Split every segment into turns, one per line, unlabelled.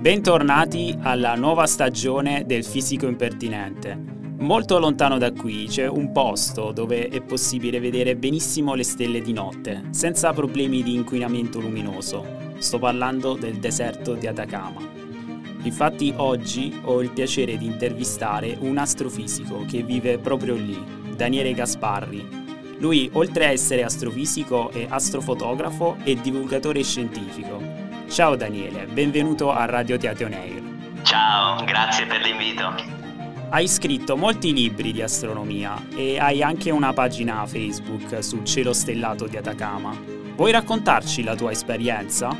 Bentornati alla nuova stagione del Fisico Impertinente. Molto lontano da qui c'è un posto dove è possibile vedere benissimo le stelle di notte, senza problemi di inquinamento luminoso. Sto parlando del deserto di Atacama. Infatti oggi ho il piacere di intervistare un astrofisico che vive proprio lì, Daniele Gasparri. Lui, oltre a essere astrofisico, è astrofotografo e divulgatore scientifico Ciao Daniele, benvenuto a Radio Teatro Neir.
Ciao, grazie per l'invito.
Hai scritto molti libri di astronomia e hai anche una pagina Facebook sul cielo stellato di Atacama. Vuoi raccontarci la tua esperienza?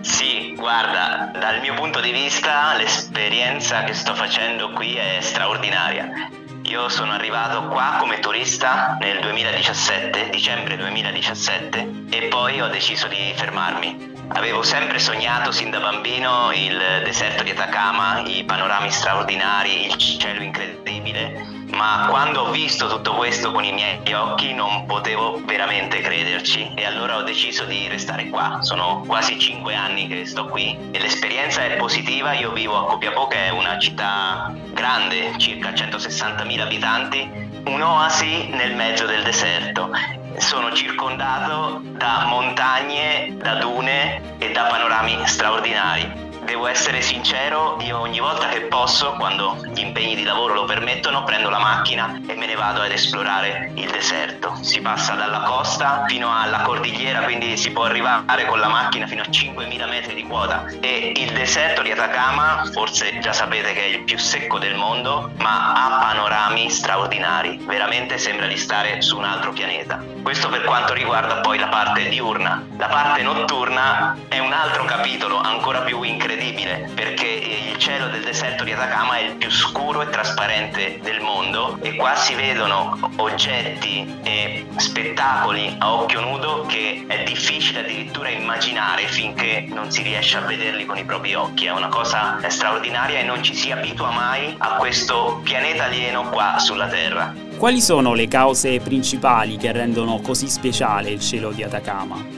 Sì, guarda, dal mio punto di vista l'esperienza che sto facendo qui è straordinaria. Io sono arrivato qua come turista nel 2017, dicembre 2017, e poi ho deciso di fermarmi. Avevo sempre sognato sin da bambino il deserto di Atacama, i panorami straordinari, il cielo incredibile, ma quando ho visto tutto questo con i miei occhi non potevo veramente crederci e allora ho deciso di restare qua. Sono quasi cinque anni che sto qui e l'esperienza è positiva. Io vivo a Copiapò che è una città grande, circa 160.000 abitanti, un'oasi nel mezzo del deserto sono circondato da montagne, da dune e da panorami straordinari. Devo essere sincero, io ogni volta che posso, quando gli impegni di lavoro lo permettono, prendo la macchina e me ne vado ad esplorare il deserto. Si passa dalla costa fino alla cordigliera, quindi si può arrivare con la macchina fino a 5.000 metri di quota. E il deserto di Atacama, forse già sapete che è il più secco del mondo, ma ha panorami straordinari. Veramente sembra di stare su un altro pianeta. Questo per quanto riguarda poi la parte diurna. La parte notturna è altro capitolo ancora più incredibile perché il cielo del deserto di Atacama è il più scuro e trasparente del mondo e qua si vedono oggetti e spettacoli a occhio nudo che è difficile addirittura immaginare finché non si riesce a vederli con i propri occhi. È una cosa straordinaria e non ci si abitua mai a questo pianeta alieno qua sulla Terra.
Quali sono le cause principali che rendono così speciale il cielo di Atacama?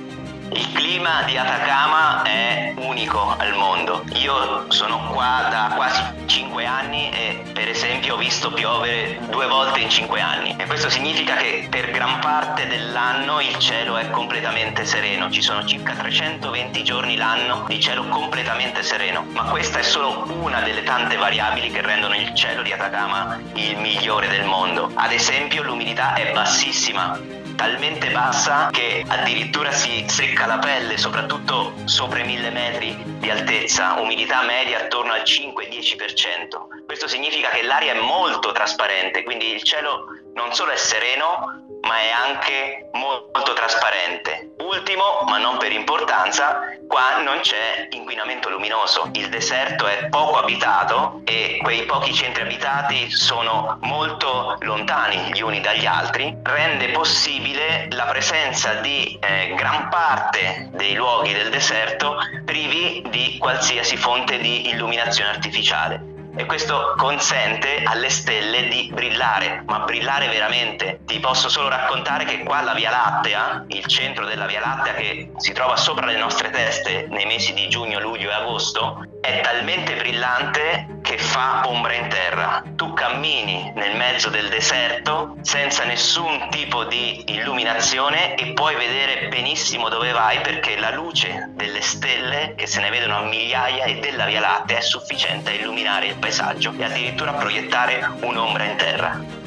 Il clima di Atacama è unico al mondo. Io sono qua da quasi 5 anni e per esempio ho visto piovere due volte in 5 anni e questo significa che per gran parte dell'anno il cielo è completamente sereno. Ci sono circa 320 giorni l'anno di cielo completamente sereno, ma questa è solo una delle tante variabili che rendono il cielo di Atacama il migliore del mondo. Ad esempio l'umidità è bassissima, talmente bassa che addirittura si secca la pelle, soprattutto sopra i mille metri di altezza, umidità media attorno al 5-10%. Questo significa che l'aria è molto trasparente, quindi il cielo non solo è sereno, ma è anche molto trasparente. Ultimo, ma non per importanza, qua non c'è inquinamento luminoso. Il deserto è poco abitato e quei pochi centri abitati sono molto lontani gli uni dagli altri, rende possibile la presenza di eh, gran parte dei luoghi del deserto privi di qualsiasi fonte di illuminazione artificiale e questo consente alle stelle di brillare, ma brillare veramente. Ti posso solo raccontare che qua la Via Lattea, il centro della Via Lattea che si trova sopra le nostre teste nei mesi di giugno, luglio e agosto, è talmente brillante che fa ombra in terra. Tu cammini nel mezzo del deserto senza nessun tipo di illuminazione e puoi vedere benissimo dove vai perché la luce delle stelle, che se ne vedono a migliaia, e della Via Lattea è sufficiente a illuminare il paesaggio e addirittura proiettare un'ombra in terra.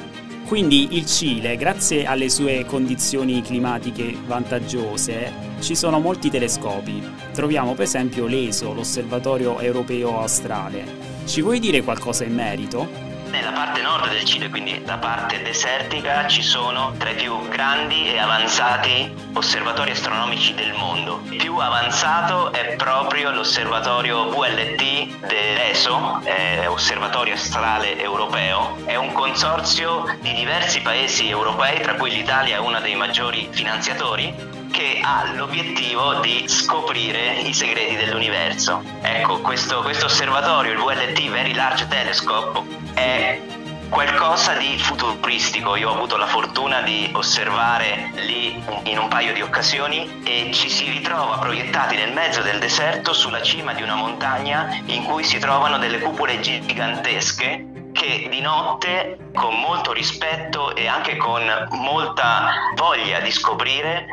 Quindi il Cile, grazie alle sue condizioni climatiche vantaggiose, ci sono molti telescopi. Troviamo per esempio l'ESO, l'Osservatorio Europeo Australe. Ci vuoi dire qualcosa in merito?
Nella parte nord del Cile, quindi la parte desertica, ci sono tra i più grandi e avanzati osservatori astronomici del mondo. Il più avanzato è proprio l'osservatorio VLT dell'ESO, eh, Osservatorio Astrale Europeo. È un consorzio di diversi paesi europei, tra cui l'Italia è uno dei maggiori finanziatori che ha l'obiettivo di scoprire i segreti dell'universo. Ecco, questo, questo osservatorio, il VLT Very Large Telescope, è qualcosa di futuristico. Io ho avuto la fortuna di osservare lì in un paio di occasioni e ci si ritrova proiettati nel mezzo del deserto sulla cima di una montagna in cui si trovano delle cupole gigantesche che di notte con molto rispetto e anche con molta voglia di scoprire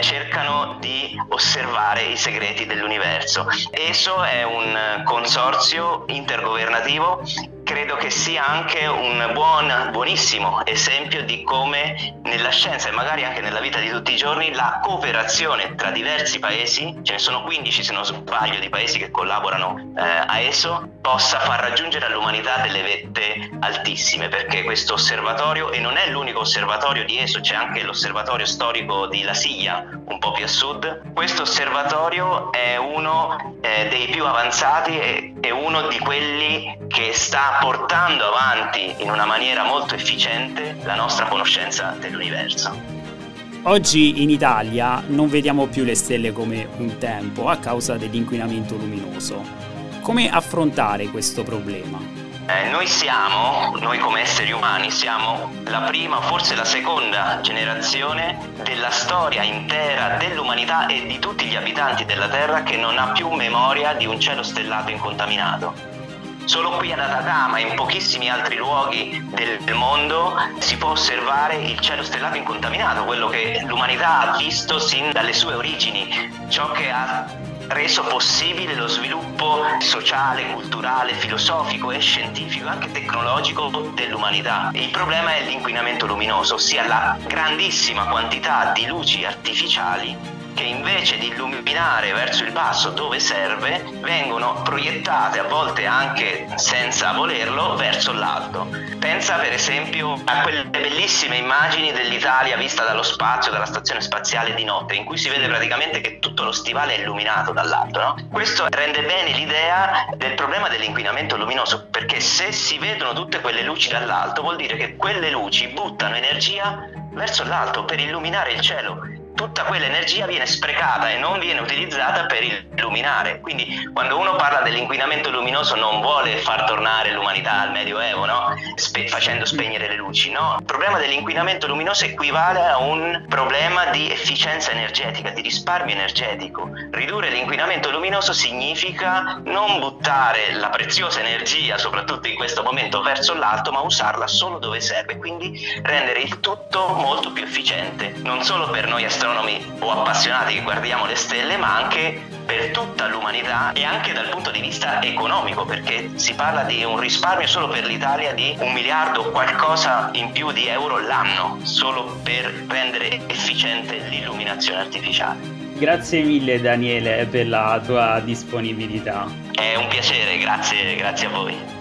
cercano di osservare i segreti dell'universo. ESO è un consorzio intergovernativo credo che sia anche un buon, buonissimo esempio di come nella scienza e magari anche nella vita di tutti i giorni la cooperazione tra diversi paesi, ce ne sono 15 se non sbaglio di paesi che collaborano eh, a ESO, possa far raggiungere all'umanità delle vette altissime, perché questo osservatorio, e non è l'unico osservatorio di ESO, c'è anche l'osservatorio storico di La Siglia, un po' più a sud, questo osservatorio è uno eh, dei più avanzati e, e uno di quelli che sta portando avanti in una maniera molto efficiente la nostra conoscenza dell'universo.
Oggi in Italia non vediamo più le stelle come un tempo a causa dell'inquinamento luminoso. Come affrontare questo problema?
Eh, noi siamo, noi come esseri umani, siamo la prima, forse la seconda generazione della storia intera dell'umanità e di tutti gli abitanti della Terra che non ha più memoria di un cielo stellato incontaminato. Solo qui ad Atacama e in pochissimi altri luoghi del mondo si può osservare il cielo stellato incontaminato, quello che l'umanità ha visto sin dalle sue origini, ciò che ha reso possibile lo sviluppo sociale, culturale, filosofico e scientifico, anche tecnologico dell'umanità. Il problema è l'inquinamento luminoso, ossia la grandissima quantità di luci artificiali che invece di illuminare verso il basso dove serve, vengono proiettate a volte anche senza volerlo verso l'alto. Pensa per esempio a quelle bellissime immagini dell'Italia vista dallo spazio, dalla stazione spaziale di notte, in cui si vede praticamente che tutto lo stivale è illuminato dall'alto. No? Questo rende bene l'idea del problema dell'inquinamento luminoso, perché se si vedono tutte quelle luci dall'alto vuol dire che quelle luci buttano energia verso l'alto per illuminare il cielo tutta quell'energia viene sprecata e non viene utilizzata per illuminare. Quindi quando uno parla dell'inquinamento luminoso non vuole far tornare l'umanità al Medioevo, no? Spe- facendo spegnere le luci, no? Il problema dell'inquinamento luminoso equivale a un problema di efficienza energetica, di risparmio energetico. Ridurre l'inquinamento luminoso significa non buttare la preziosa energia, soprattutto in questo momento, verso l'alto, ma usarla solo dove serve, quindi rendere il tutto molto più efficiente, non solo per noi astronomi, astronomi o appassionati che guardiamo le stelle, ma anche per tutta l'umanità e anche dal punto di vista economico, perché si parla di un risparmio solo per l'Italia di un miliardo o qualcosa in più di euro l'anno, solo per rendere efficiente l'illuminazione artificiale.
Grazie mille Daniele per la tua disponibilità.
È un piacere, grazie, grazie a voi.